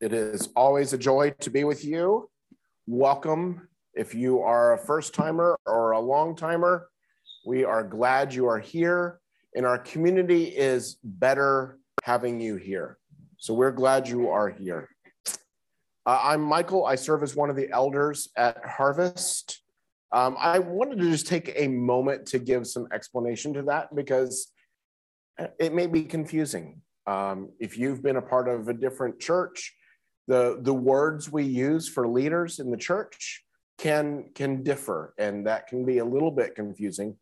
It is always a joy to be with you. Welcome. If you are a first timer or a long timer, we are glad you are here, and our community is better having you here. So we're glad you are here. Uh, I'm Michael. I serve as one of the elders at Harvest. Um, I wanted to just take a moment to give some explanation to that because it may be confusing. Um, if you've been a part of a different church, the the words we use for leaders in the church can can differ and that can be a little bit confusing.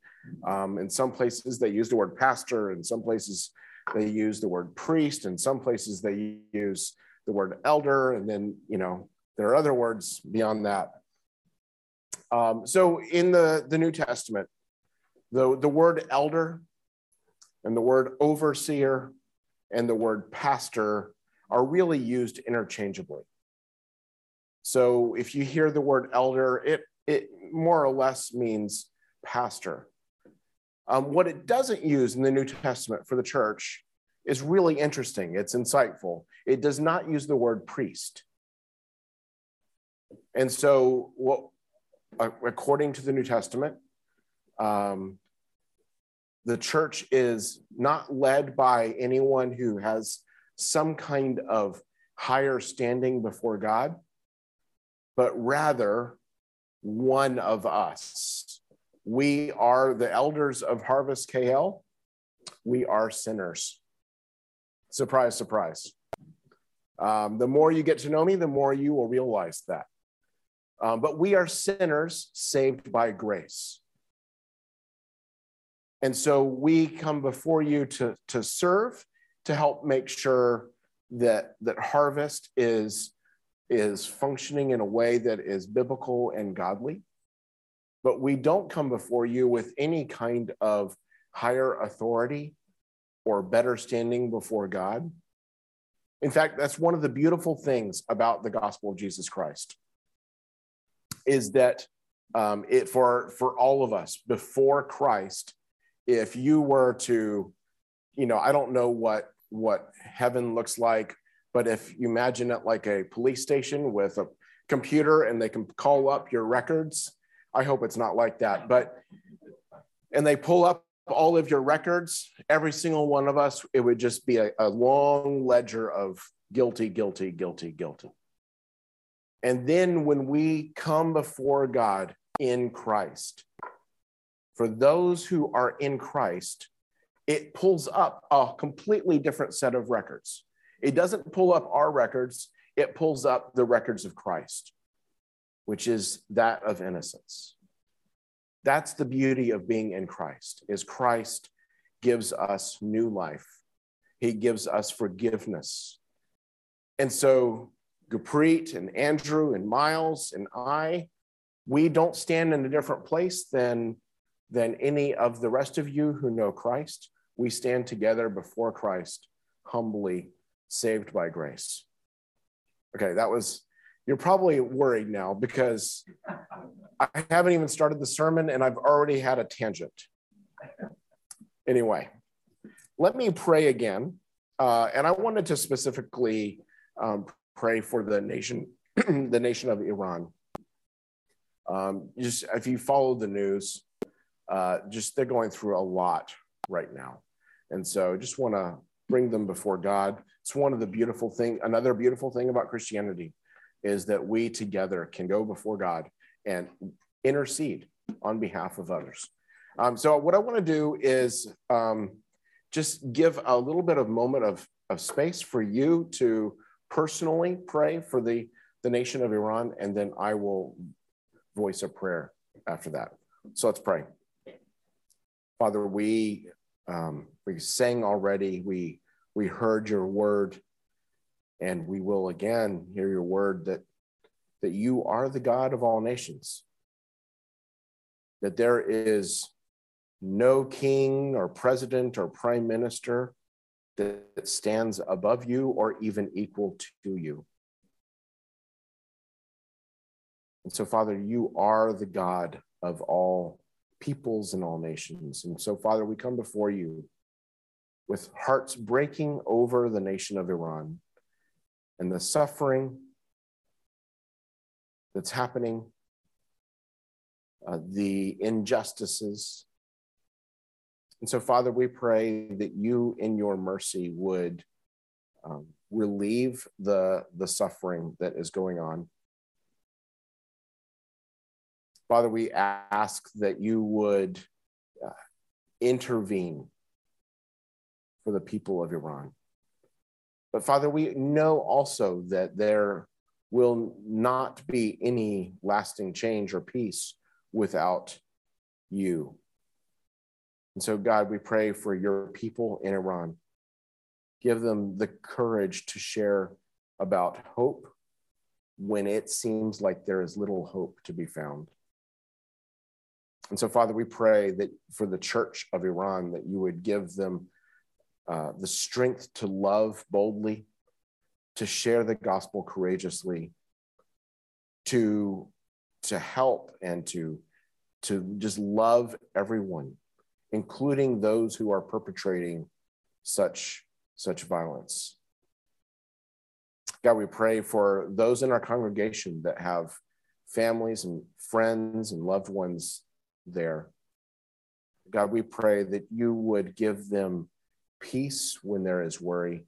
Um, in some places they use the word pastor in some places they use the word priest in some places they use the word elder and then you know there are other words beyond that. Um, so in the the new testament the the word elder and the word overseer and the word pastor are really used interchangeably. So if you hear the word elder, it, it more or less means pastor. Um, what it doesn't use in the New Testament for the church is really interesting. It's insightful. It does not use the word priest. And so, what, according to the New Testament, um, the church is not led by anyone who has some kind of higher standing before God, but rather one of us. We are the elders of Harvest KL. We are sinners. Surprise, surprise. Um, the more you get to know me, the more you will realize that. Um, but we are sinners saved by grace. And so we come before you to, to serve to help make sure that that harvest is is functioning in a way that is biblical and godly. But we don't come before you with any kind of higher authority or better standing before god. In fact that's one of the beautiful things about the gospel of jesus christ is that um, it for for all of us before christ if you were to you know i don't know what what heaven looks like. But if you imagine it like a police station with a computer and they can call up your records, I hope it's not like that. But, and they pull up all of your records, every single one of us, it would just be a, a long ledger of guilty, guilty, guilty, guilty. And then when we come before God in Christ, for those who are in Christ, it pulls up a completely different set of records. It doesn't pull up our records, it pulls up the records of Christ, which is that of innocence. That's the beauty of being in Christ is Christ gives us new life. He gives us forgiveness. And so Gurpreet and Andrew and Miles and I, we don't stand in a different place than, than any of the rest of you who know Christ we stand together before Christ, humbly saved by grace. Okay, that was, you're probably worried now because I haven't even started the sermon and I've already had a tangent. Anyway, let me pray again. Uh, and I wanted to specifically um, pray for the nation, the nation of Iran. Um, just if you follow the news, uh, just they're going through a lot right now. And so just want to bring them before God. It's one of the beautiful thing. Another beautiful thing about Christianity is that we together can go before God and intercede on behalf of others. Um, so what I want to do is um, just give a little bit of moment of, of space for you to personally pray for the, the nation of Iran, and then I will voice a prayer after that. So let's pray. Father, we um, we sang already. We we heard your word, And we will again hear your word that, that you are the God of all nations, that there is no king or president or prime minister that stands above you or even equal to you. And so, Father, you are the God of all peoples and all nations. And so, Father, we come before you with hearts breaking over the nation of Iran and the suffering that's happening, uh, the injustices. And so, Father, we pray that you, in your mercy, would um, relieve the, the suffering that is going on Father, we ask that you would uh, intervene for the people of Iran. But Father, we know also that there will not be any lasting change or peace without you. And so, God, we pray for your people in Iran. Give them the courage to share about hope when it seems like there is little hope to be found. And so, Father, we pray that for the church of Iran, that you would give them uh, the strength to love boldly, to share the gospel courageously, to, to help and to, to just love everyone, including those who are perpetrating such, such violence. God, we pray for those in our congregation that have families and friends and loved ones there. God, we pray that you would give them peace when there is worry.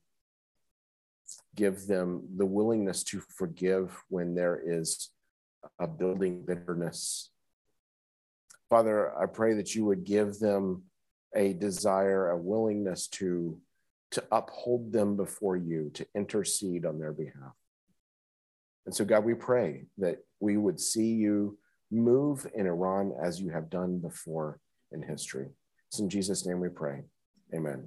Give them the willingness to forgive when there is a building bitterness. Father, I pray that you would give them a desire, a willingness to, to uphold them before you, to intercede on their behalf. And so, God, we pray that we would see you move in Iran as you have done before in history. It's in Jesus' name we pray. Amen.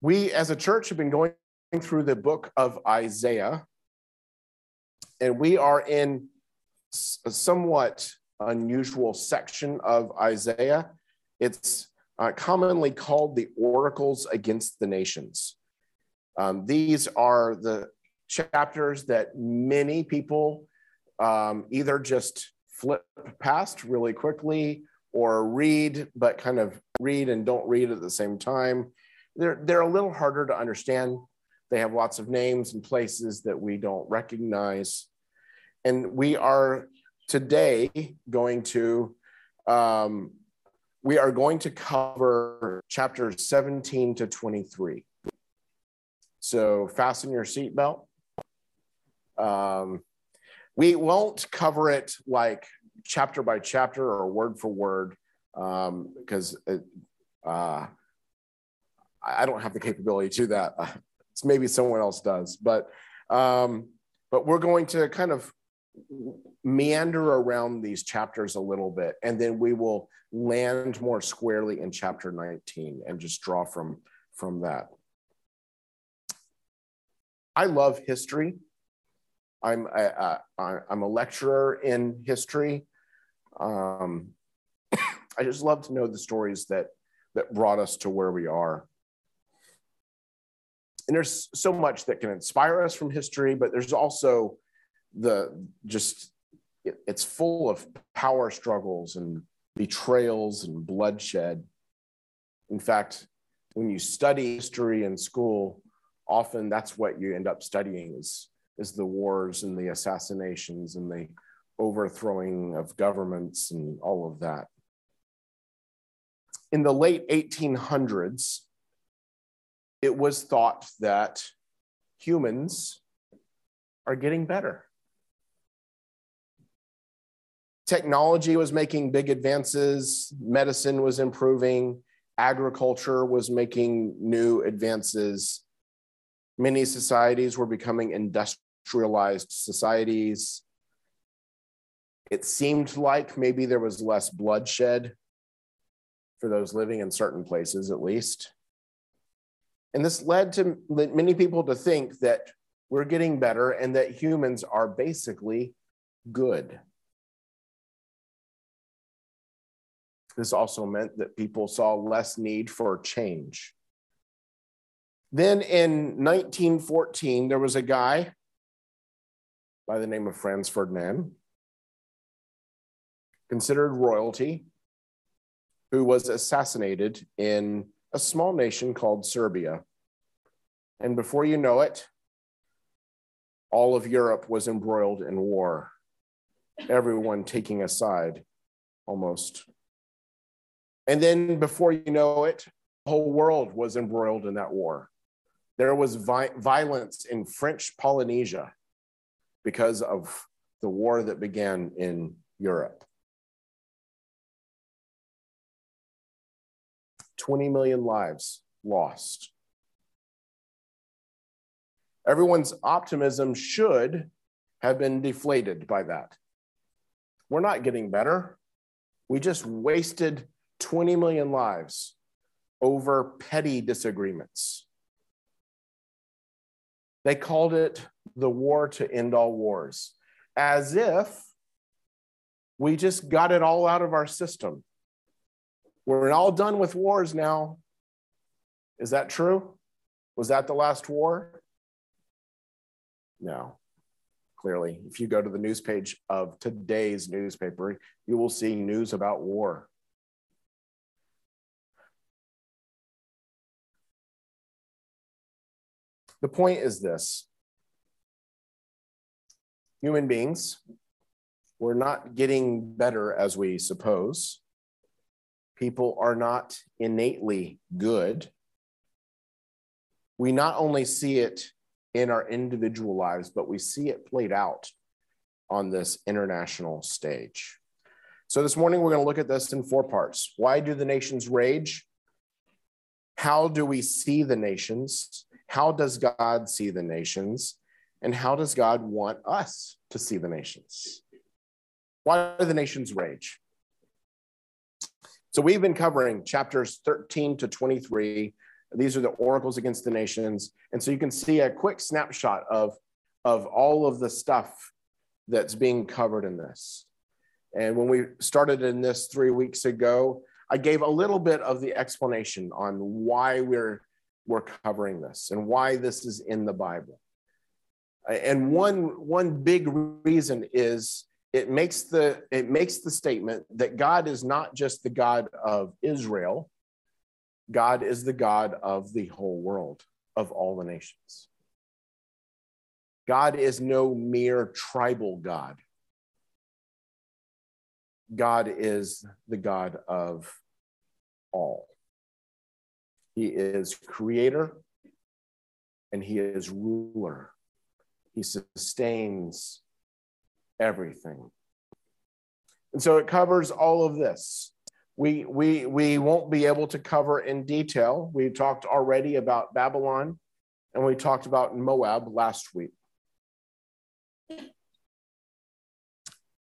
We as a church have been going through the book of Isaiah, and we are in a somewhat unusual section of Isaiah. It's uh, commonly called the Oracles Against the Nations. Um, these are the chapters that many people um, either just flip past really quickly or read, but kind of read and don't read at the same time. They're, they're a little harder to understand. They have lots of names and places that we don't recognize. And we are today going to, um, we are going to cover chapters 17 to 23. So fasten your seatbelt. Um, we won't cover it like chapter by chapter or word for word because um, uh, I don't have the capability to do that. It's maybe someone else does, but um, but we're going to kind of meander around these chapters a little bit, and then we will land more squarely in chapter 19 and just draw from from that. I love history. I'm a, am a lecturer in history. Um, I just love to know the stories that that brought us to where we are. And there's so much that can inspire us from history, but there's also the just it, it's full of power struggles and betrayals and bloodshed. In fact, when you study history in school, often that's what you end up studying is is the wars and the assassinations and the overthrowing of governments and all of that. In the late 1800s, it was thought that humans are getting better. Technology was making big advances, medicine was improving, agriculture was making new advances. Many societies were becoming industrial industrialized societies. It seemed like maybe there was less bloodshed for those living in certain places, at least. And this led to many people to think that we're getting better and that humans are basically good. This also meant that people saw less need for change. Then in 1914, there was a guy by the name of Franz Ferdinand, considered royalty, who was assassinated in a small nation called Serbia. And before you know it, all of Europe was embroiled in war, everyone taking a side almost. And then before you know it, the whole world was embroiled in that war. There was vi- violence in French Polynesia because of the war that began in Europe. 20 million lives lost. Everyone's optimism should have been deflated by that. We're not getting better. We just wasted 20 million lives over petty disagreements. They called it the war to end all wars, as if we just got it all out of our system. We're all done with wars now. Is that true? Was that the last war? No. Clearly, if you go to the news page of today's newspaper, you will see news about war. The point is this human beings, we're not getting better as we suppose people are not innately good. We not only see it in our individual lives, but we see it played out on this international stage. So, this morning we're going to look at this in four parts. Why do the nations rage? How do we see the nations? How does God see the nations? And how does God want us to see the nations? Why do the nations rage? So we've been covering chapters 13 to 23. These are the oracles against the nations. And so you can see a quick snapshot of, of all of the stuff that's being covered in this. And when we started in this three weeks ago, I gave a little bit of the explanation on why we're, we're covering this and why this is in the Bible. And one, one big reason is it makes the it makes the statement that God is not just the God of Israel. God is the God of the whole world, of all the nations. God is no mere tribal God. God is the God of all. He is creator and he is ruler. He sustains everything. And so it covers all of this. We, we, we won't be able to cover in detail. We talked already about Babylon and we talked about Moab last week.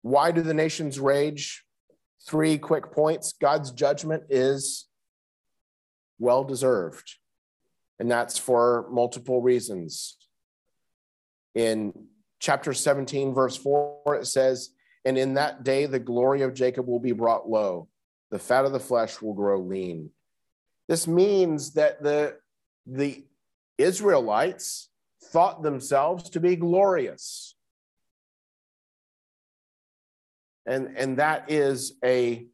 Why do the nations rage? Three quick points. God's judgment is well deserved, and that's for multiple reasons. In chapter 17, verse 4, it says, And in that day the glory of Jacob will be brought low, the fat of the flesh will grow lean. This means that the, the Israelites thought themselves to be glorious. And, and that is a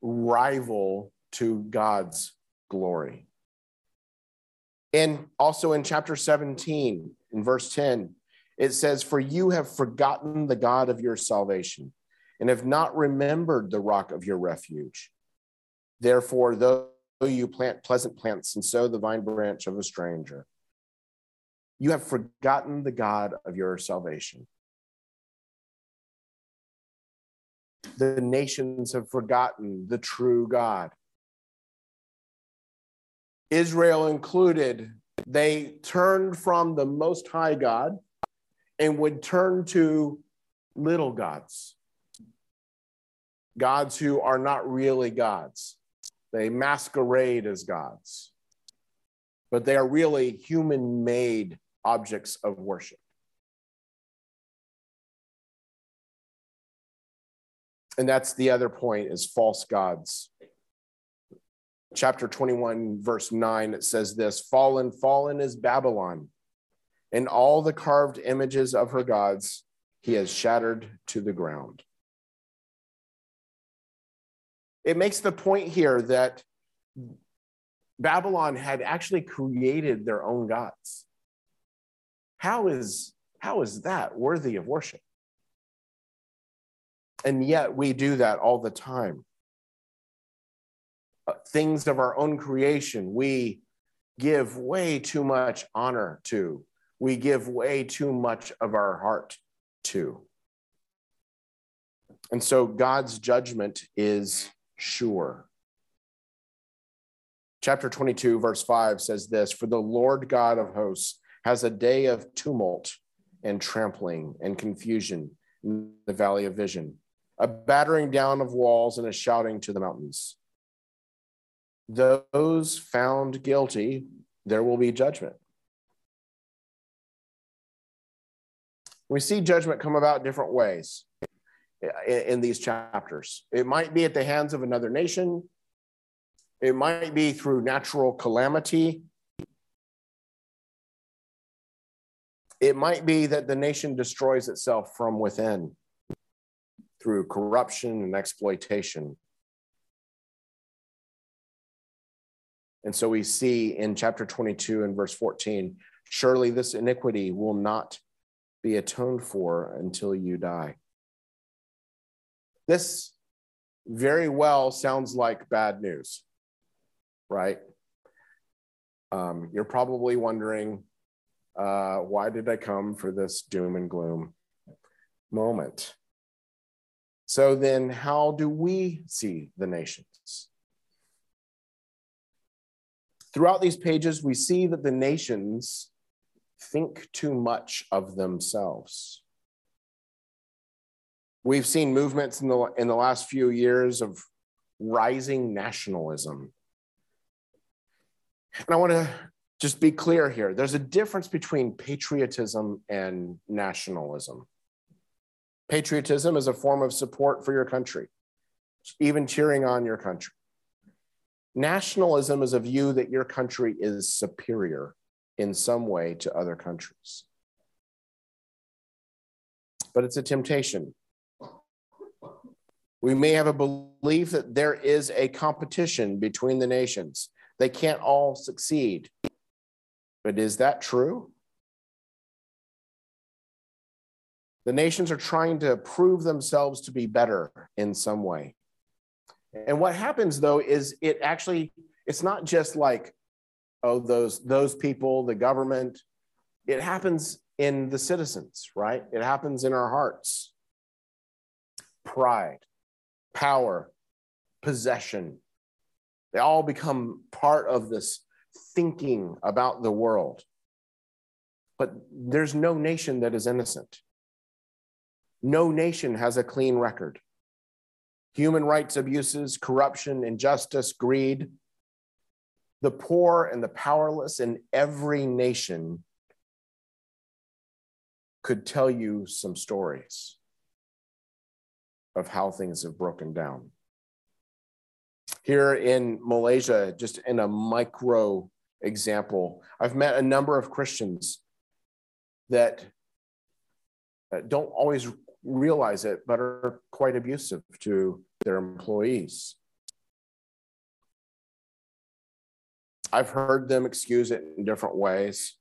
rival to God's glory. And also in chapter 17, in verse 10, it says, For you have forgotten the God of your salvation and have not remembered the rock of your refuge. Therefore, though you plant pleasant plants and sow the vine branch of a stranger, you have forgotten the God of your salvation. The nations have forgotten the true God. Israel included, they turned from the Most High God and would turn to little gods, gods who are not really gods. They masquerade as gods. but they are really human made objects of worship. And that's the other point is false gods. Chapter 21, verse 9, it says this Fallen, fallen is Babylon, and all the carved images of her gods he has shattered to the ground. It makes the point here that Babylon had actually created their own gods. How is, how is that worthy of worship? And yet we do that all the time. Uh, things of our own creation, we give way too much honor to. We give way too much of our heart to. And so God's judgment is sure. Chapter 22, verse 5 says this For the Lord God of hosts has a day of tumult and trampling and confusion in the valley of vision, a battering down of walls and a shouting to the mountains. Those found guilty, there will be judgment. We see judgment come about different ways in, these chapters. It might be at the hands of another nation, it might be through natural calamity. It might be that the nation destroys itself from within through corruption and exploitation. And so we see in chapter 22 and verse 14 surely this iniquity will not be atoned for until you die. This very well sounds like bad news right? Um, you're probably wondering, uh, why did I come for this doom and gloom moment? So then, how do we see the nations? Throughout these pages, we see that the nations think too much of themselves. We've seen movements in the, in the last few years of rising nationalism and I want to just be clear here there's a difference between patriotism and nationalism. Patriotism is a form of support for your country, even cheering on your country. Nationalism is a view that your country is superior in some way to other countries. But it's a temptation. We may have a belief that there is a competition between the nations they can't all succeed. But is that true? The nations are trying to prove themselves to be better in some way. And what happens though is it actually it's not just like oh those those people, the government. It happens in the citizens, right? It happens in our hearts. Pride, power, possession, they all become part of this thinking about the world. But there's no nation that is innocent. No nation has a clean record. Human rights abuses, corruption, injustice, greed. The poor and the powerless in every nation could tell you some stories of how things have broken down here in Malaysia, just in a micro example, I've met a number of Christians that uh, don't always realize it, but are quite abusive to their employees. I've heard them excuse it in different ways,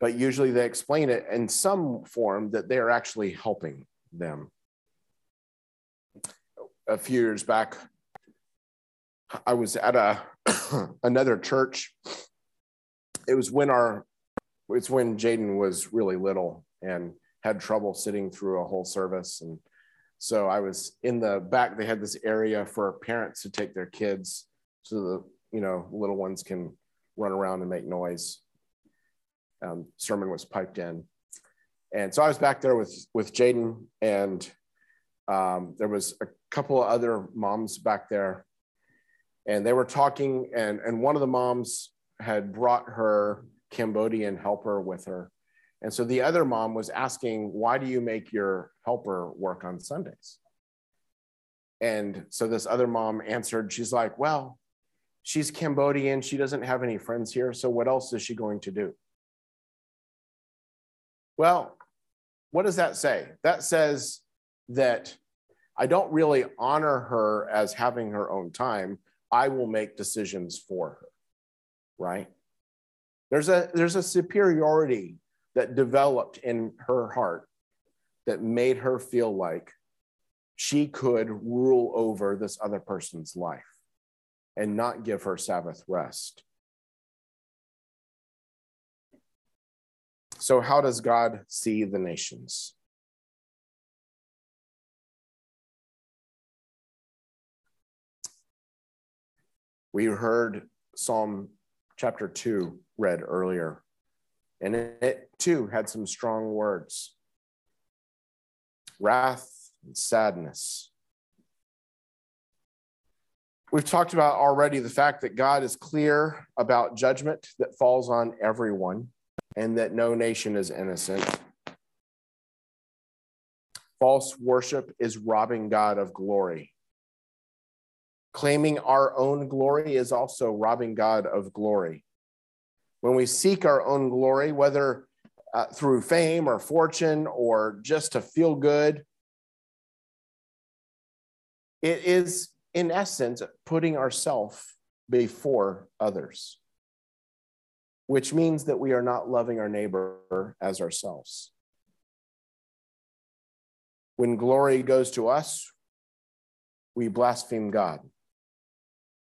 but usually they explain it in some form that they are actually helping them a few years back, I was at a another church. It was when our it's when Jaden was really little and had trouble sitting through a whole service. And so I was in the back, they had this area for parents to take their kids so the you know little ones can run around and make noise. Um, sermon was piped in. And so I was back there with with Jaden and um, there was a couple of other moms back there. and they were talking, and, and one of the moms had brought her Cambodian helper with her. And so the other mom was asking, Why do you make your helper work on Sundays? And so this other mom answered, She's like, Well, she's Cambodian. She doesn't have any friends here. So what else is she going to do? Well, what does that say? That says that I don't really honor her as having her own time. I will make decisions for her, right? There's a, there's a superiority that developed in her heart that made her feel like she could rule over this other person's life and not give her Sabbath rest. So, how does God see the nations? We heard Psalm chapter 2 read earlier, and it too had some strong words wrath and sadness. We've talked about already the fact that God is clear about judgment that falls on everyone and that no nation is innocent. False worship is robbing God of glory. Claiming our own glory is also robbing God of glory. When we seek our own glory, whether uh, through fame or fortune or just to feel good, it is, in essence, putting ourselves before others, which means that we are not loving our neighbor as ourselves. When glory goes to us, we blaspheme God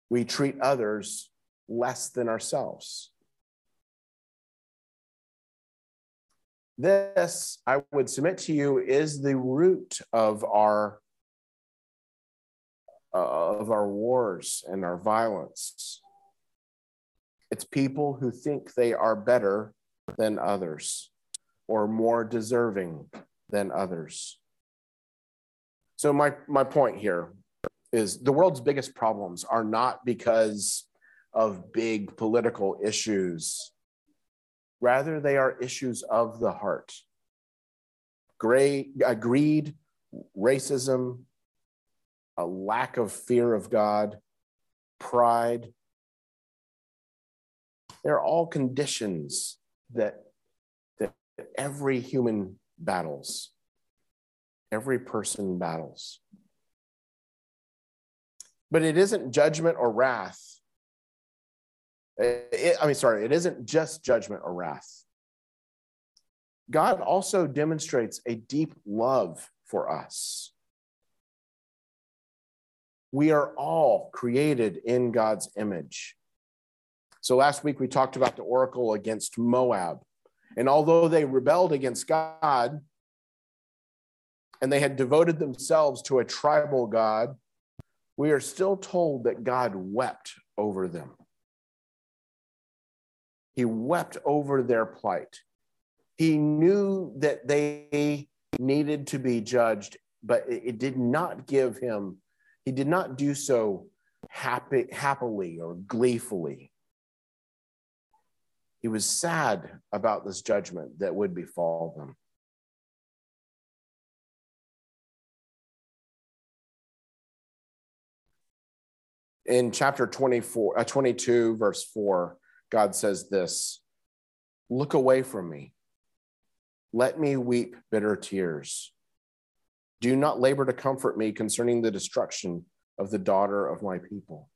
we treat others less than ourselves. This, I would submit to you, is the root of our uh, of our wars and our violence. It's people who think they are better than others or more deserving than others. So my my point here is the world's biggest problems are not because of big political issues. Rather, they are issues of the heart. Uh, greed, racism, a lack of fear of God, pride. They're all conditions that, that every human battles, every person battles. But it isn't judgment or wrath. It, I mean, sorry, it isn't just judgment or wrath. God also demonstrates a deep love for us. We are all created in God's image. So last week we talked about the oracle against Moab. And although they rebelled against God and they had devoted themselves to a tribal God, we are still told that God wept over them. He wept over their plight. He knew that they needed to be judged, but it did not give him, he did not do so happy, happily or gleefully. He was sad about this judgment that would befall them. in chapter 24, uh, 22, verse 4, God says this Look away from me. Let me weep bitter tears. Do not labor to comfort me concerning the destruction of the daughter of my people.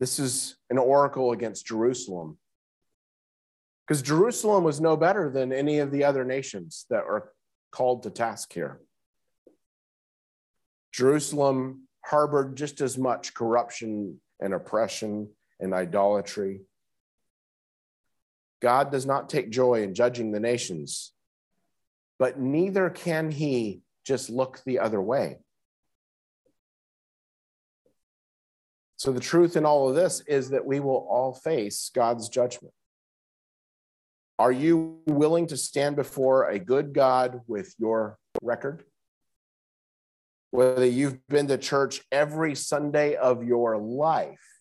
This is an oracle against Jerusalem. Because Jerusalem was no better than any of the other nations that are called to task here. Jerusalem harbored just as much corruption and oppression and idolatry. God does not take joy in judging the nations, but neither can he just look the other way. So, the truth in all of this is that we will all face God's judgment. Are you willing to stand before a good God with your record? whether you've been to church every Sunday of your life,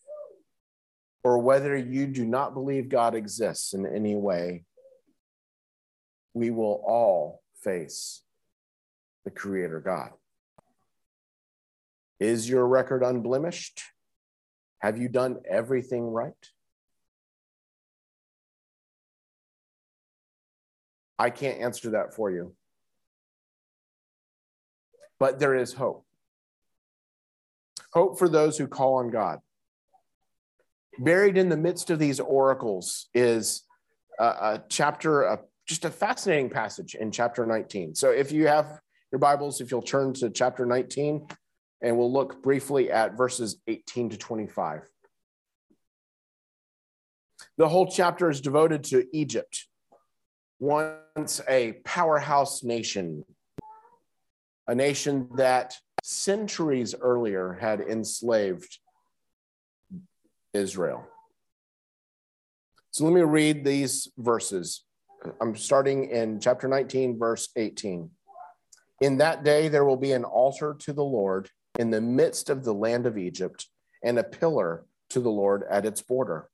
or whether you do not believe God exists in any way, we will all face the Creator God. Is your record unblemished? Have you done everything right? I can't answer that for you. But there is hope. Hope for those who call on God. Buried in the midst of these oracles is a, a chapter, a, just a fascinating passage in chapter 19. So if you have your Bibles, if you'll turn to chapter 19, and we'll look briefly at verses 18 to 25. The whole chapter is devoted to Egypt, once a powerhouse nation, a nation that centuries earlier had enslaved Israel. So let me read these verses. I'm starting in chapter 19, verse 18. In that day, there will be an altar to the Lord in the midst of the land of Egypt, and a pillar to the Lord at its border.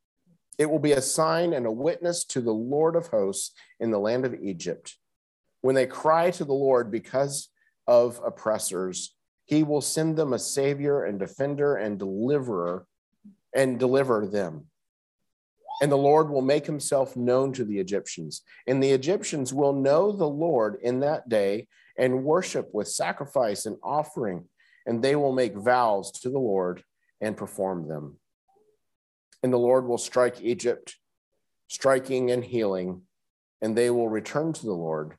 It will be a sign and a witness to the Lord of hosts in the land of Egypt. When they cry to the Lord because of oppressors, he will send them a savior and defender and deliverer and deliver them. And the Lord will make himself known to the Egyptians. And the Egyptians will know the Lord in that day and worship with sacrifice and offering. And they will make vows to the Lord and perform them. And the Lord will strike Egypt, striking and healing, and they will return to the Lord,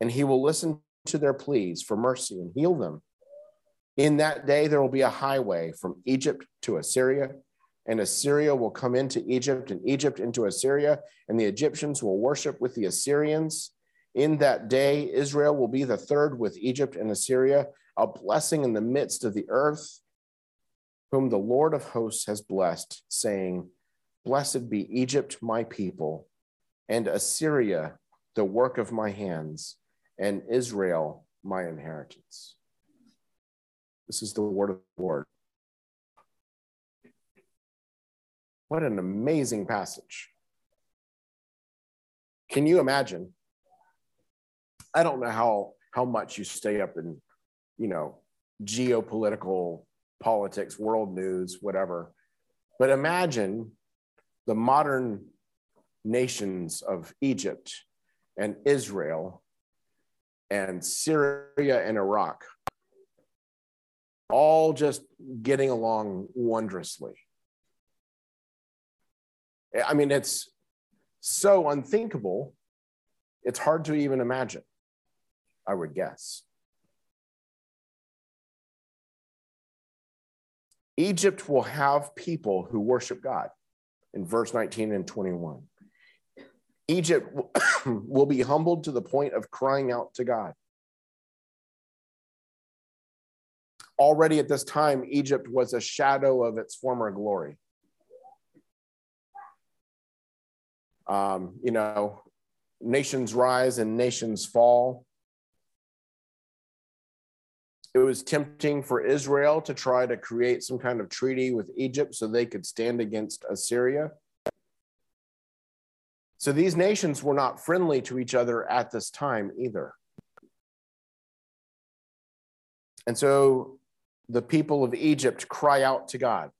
and he will listen to their pleas for mercy and heal them. In that day, there will be a highway from Egypt to Assyria, and Assyria will come into Egypt, and Egypt into Assyria, and the Egyptians will worship with the Assyrians. In that day, Israel will be the third with Egypt and Assyria, a blessing in the midst of the earth whom the Lord of hosts has blessed, saying, Blessed be Egypt, my people, and Assyria, the work of my hands, and Israel, my inheritance. This is the word of the Lord. What an amazing passage. Can you imagine? I don't know how, how much you stay up in, you know, geopolitical politics, world news, whatever. But imagine the modern nations of Egypt and Israel and Syria and Iraq all just getting along wondrously. I mean, it's so unthinkable, it's hard to even imagine, I would guess. Egypt will have people who worship God in verse 19 and 21. Egypt will be humbled to the point of crying out to God. Already at this time, Egypt was a shadow of its former glory. Um, you know, nations rise and nations fall it was tempting for Israel to try to create some kind of treaty with Egypt so they could stand against Assyria. So these nations were not friendly to each other at this time either. And so the people of Egypt cry out to God,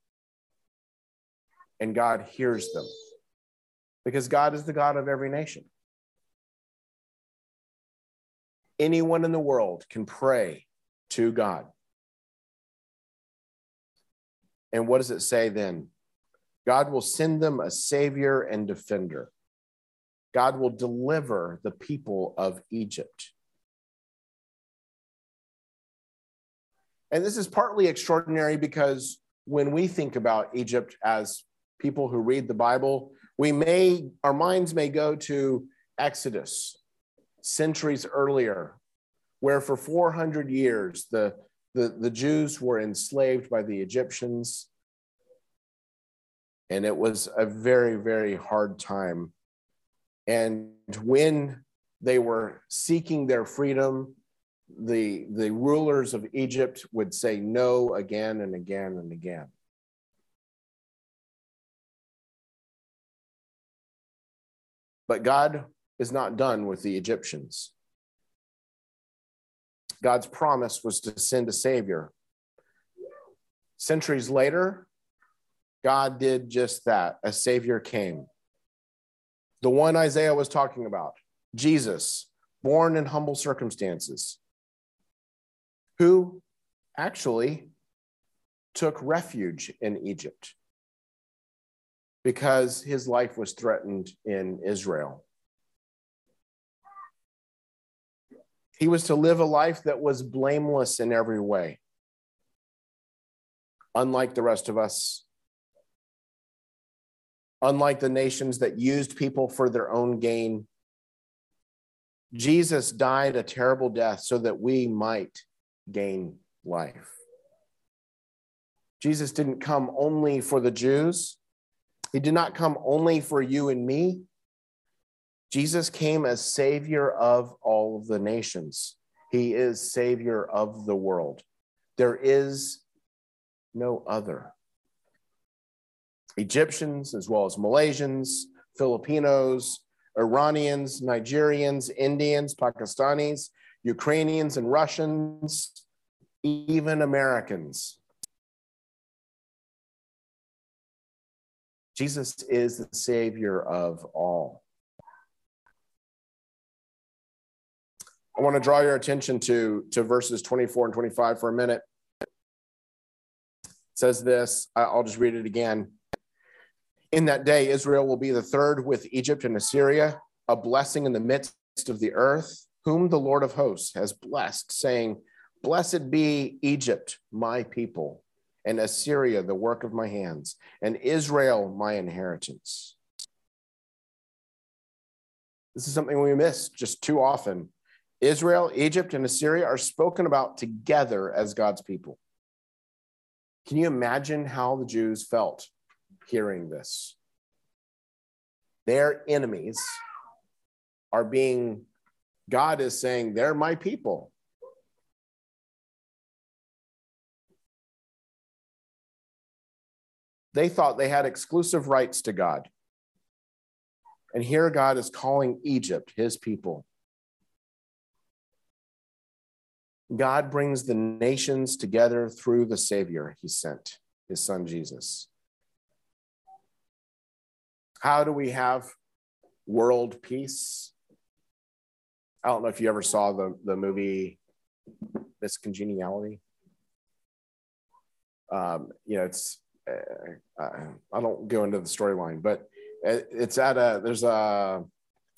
and God hears them because God is the God of every nation. Anyone in the world can pray to God. And what does it say then? God will send them a savior and defender. God will deliver the people of Egypt. And this is partly extraordinary because when we think about Egypt as people who read the Bible, we may, our minds may go to Exodus centuries earlier where for 400 years the, the, the Jews were enslaved by the Egyptians. And it was a very, very hard time. And when they were seeking their freedom, the, the rulers of Egypt would say no again and again and again. But God is not done with the Egyptians. God's promise was to send a Savior. Centuries later, God did just that. A Savior came. The one Isaiah was talking about, Jesus, born in humble circumstances, who actually took refuge in Egypt because his life was threatened in Israel. He was to live a life that was blameless in every way. Unlike the rest of us, unlike the nations that used people for their own gain, Jesus died a terrible death so that we might gain life. Jesus didn't come only for the Jews, he did not come only for you and me. Jesus came as Savior of all of the nations. He is Savior of the world. There is no other. Egyptians, as well as Malaysians, Filipinos, Iranians, Nigerians, Indians, Pakistanis, Ukrainians, and Russians, even Americans. Jesus is the Savior of all. I want to draw your attention to, to verses 24 and 25 for a minute. It says this, I'll just read it again. In that day, Israel will be the third with Egypt and Assyria, a blessing in the midst of the earth, whom the Lord of hosts has blessed, saying, Blessed be Egypt, my people, and Assyria, the work of my hands, and Israel, my inheritance. This is something we miss just too often. Israel, Egypt, and Assyria are spoken about together as God's people. Can you imagine how the Jews felt hearing this? Their enemies are being, God is saying, they're my people. They thought they had exclusive rights to God. And here God is calling Egypt his people. God brings the nations together through the Savior he sent, his son Jesus. How do we have world peace? I don't know if you ever saw the, the movie Miss Congeniality. Um, you know, it's, Uh, I don't go into the storyline, but it's at a, there's a,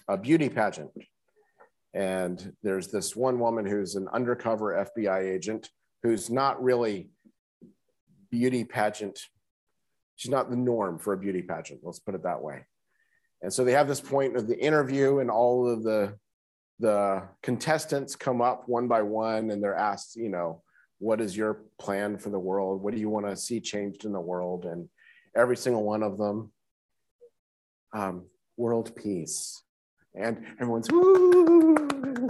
a beauty pageant and there's this one woman who's an undercover FBI agent who's not really beauty pageant. She's not the norm for a beauty pageant. Let's put it that way. And so they have this point of the interview, and all of the the contestants come up one by one, and they're asked, you know, what is your plan for the world? What do you want to see changed in the world? And every single one of them, um, world peace, and everyone's woo.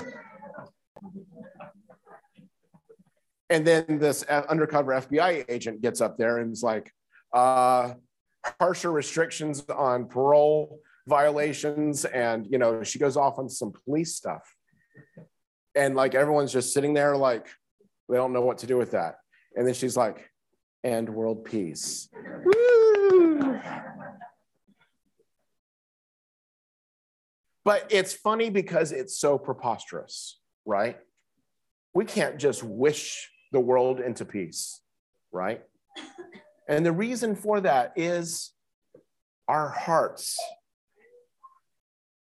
And then this undercover FBI agent gets up there and is like, uh, harsher restrictions on parole violations. And, you know, she goes off on some police stuff. And like everyone's just sitting there, like, they don't know what to do with that. And then she's like, and world peace. Woo! But it's funny because it's so preposterous, right? We can't just wish the world into peace, right? And the reason for that is our hearts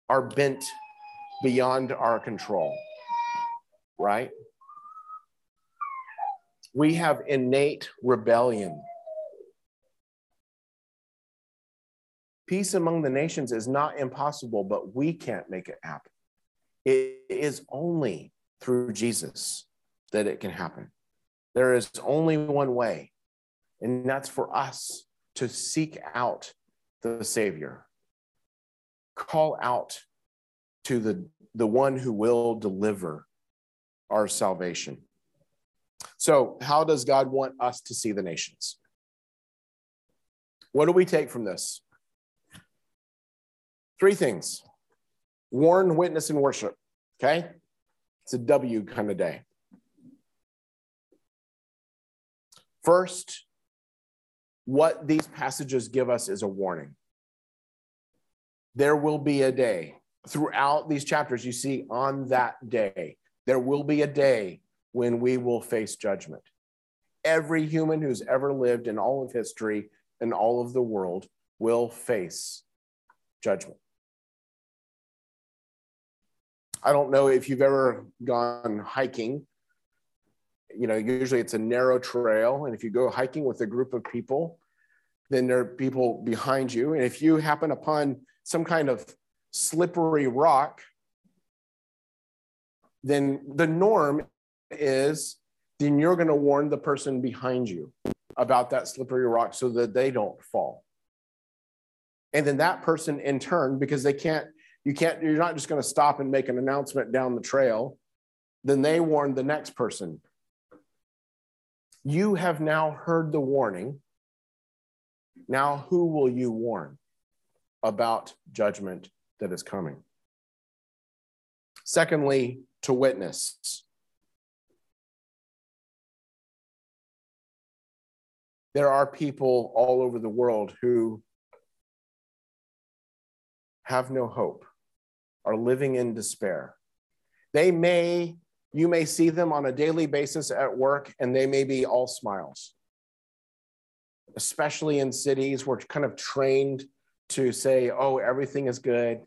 are bent beyond our control, right? We have innate rebellion Peace among the nations is not impossible, but we can't make it happen. It is only through Jesus that it can happen. There is only one way, and that's for us to seek out the Savior, call out to the, the one who will deliver our salvation. So, how does God want us to see the nations? What do we take from this? Three things warn, witness, and worship. Okay? It's a W kind of day. First, what these passages give us is a warning. There will be a day. Throughout these chapters, you see on that day, there will be a day when we will face judgment. Every human who's ever lived in all of history and all of the world will face judgment. I don't know if you've ever gone hiking. You know, usually it's a narrow trail. And if you go hiking with a group of people, then there are people behind you. And if you happen upon some kind of slippery rock, then the norm is then you're going to warn the person behind you about that slippery rock so that they don't fall. And then that person in turn, because they can't, you can't, you're not just going to stop and make an announcement down the trail, then they warn the next person. You have now heard the warning. Now, who will you warn about judgment that is coming? Secondly, to witness. There are people all over the world who have no hope, are living in despair. They may, you may see them on a daily basis at work, and they may be all smiles. Especially in cities, we're kind of trained to say, oh, everything is good,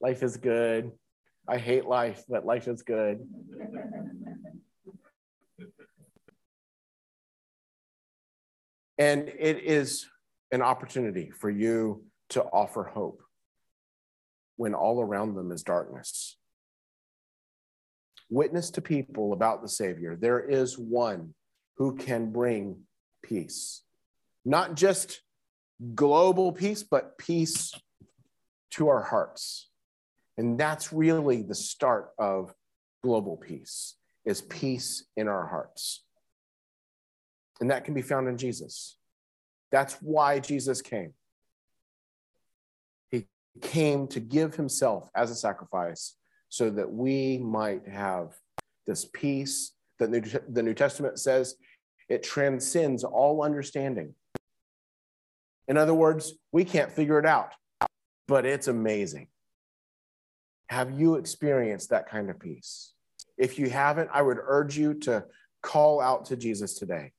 life is good. I hate life, but life is good. And it is an opportunity for you to offer hope when all around them is darkness. Witness to people about the Savior. There is one who can bring peace, not just global peace, but peace to our hearts. And that's really the start of global peace is peace in our hearts. And that can be found in Jesus. That's why Jesus came. He came to give himself as a sacrifice so that we might have this peace that the New Testament says it transcends all understanding. In other words, we can't figure it out, but it's amazing. Have you experienced that kind of peace? If you haven't, I would urge you to call out to Jesus today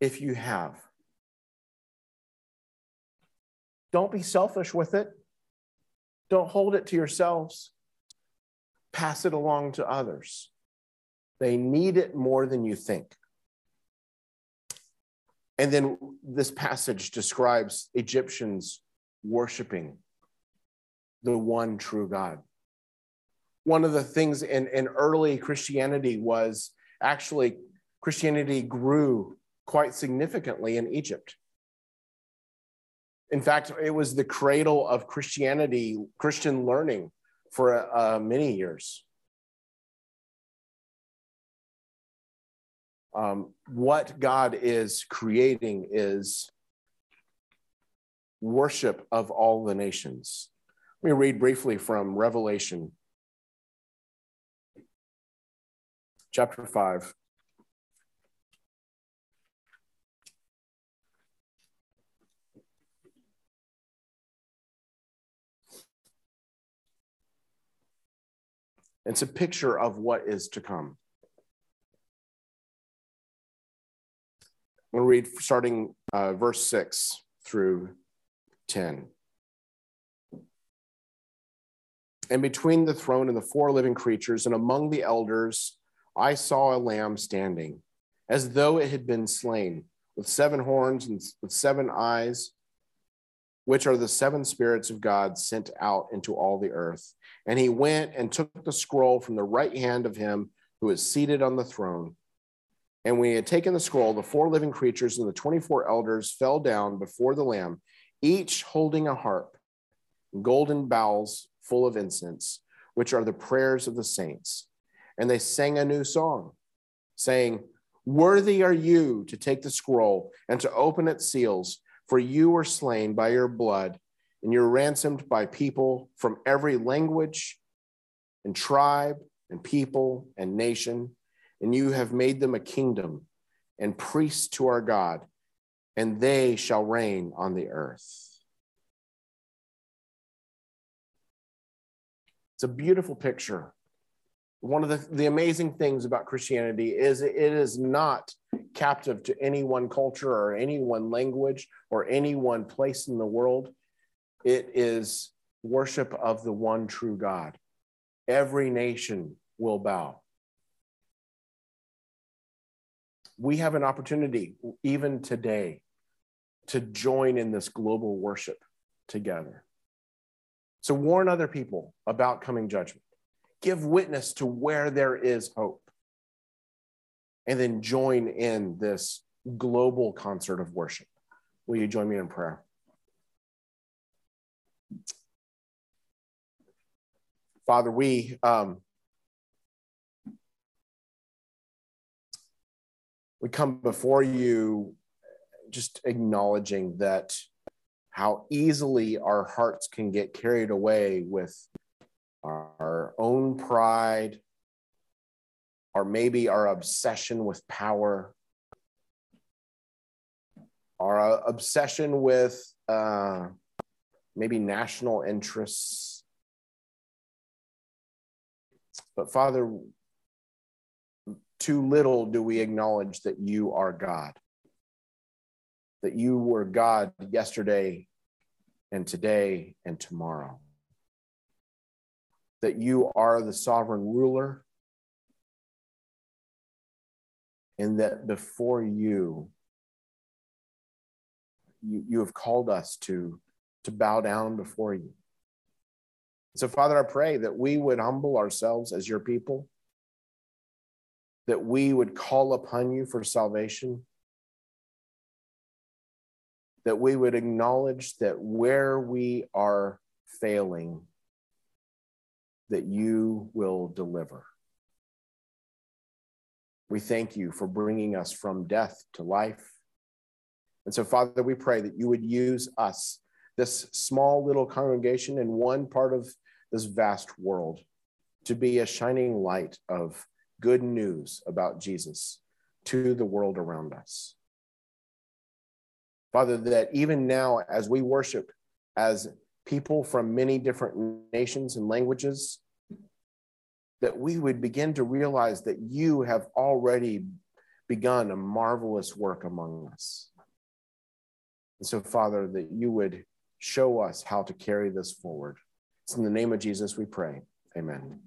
if you have. Don't be selfish with it. Don't hold it to yourselves. Pass it along to others. They need it more than you think. And then this passage describes Egyptians worshiping the one true God. One of the things in, in early Christianity was actually Christianity grew quite significantly in Egypt. In fact, it was the cradle of Christianity, Christian learning for uh, many years. Um, what God is creating is worship of all the nations. Let me read briefly from Revelation chapter 5. It's a picture of what is to come. I'm going to read starting uh, verse 6 through 10. And between the throne and the four living creatures, and among the elders, I saw a lamb standing, as though it had been slain, with seven horns and with seven eyes, which are the seven spirits of God sent out into all the earth. And he went and took the scroll from the right hand of him who is seated on the throne. And when he had taken the scroll, the four living creatures and the 24 elders fell down before the Lamb, each holding a harp, golden bowls full of incense, which are the prayers of the saints. and they sang a new song, saying, Worthy are you to take the scroll and to open its seals, for you were slain by your blood, and you're ransomed by people from every language and tribe and people and nation, and you have made them a kingdom and priests to our God, and they shall reign on the earth. It's a beautiful picture one of the, the amazing things about Christianity is it is not captive to any one culture or any one language or any one place in the world. It is worship of the one true God. Every nation will bow. We have an opportunity, even today, to join in this global worship together. So warn other people about coming judgment give witness to where there is hope, and then join in this global concert of worship. Will you join me in prayer? Father, we um, we come before you just acknowledging that how easily our hearts can get carried away with our own pride, or maybe our obsession with power, our obsession with uh, maybe national interests. But Father, too little do we acknowledge that you are God, that you were God yesterday and today and tomorrow that you are the sovereign ruler and that before you, you, you have called us to, to bow down before you. So, Father, I pray that we would humble ourselves as your people, that we would call upon you for salvation, that we would acknowledge that where we are failing, that you will deliver. We thank you for bringing us from death to life. And so, Father, we pray that you would use us, this small little congregation in one part of this vast world, to be a shining light of good news about Jesus to the world around us. Father, that even now, as we worship as people from many different nations and languages, that we would begin to realize that you have already begun a marvelous work among us. And so, Father, that you would show us how to carry this forward. It's in the name of Jesus we pray. Amen.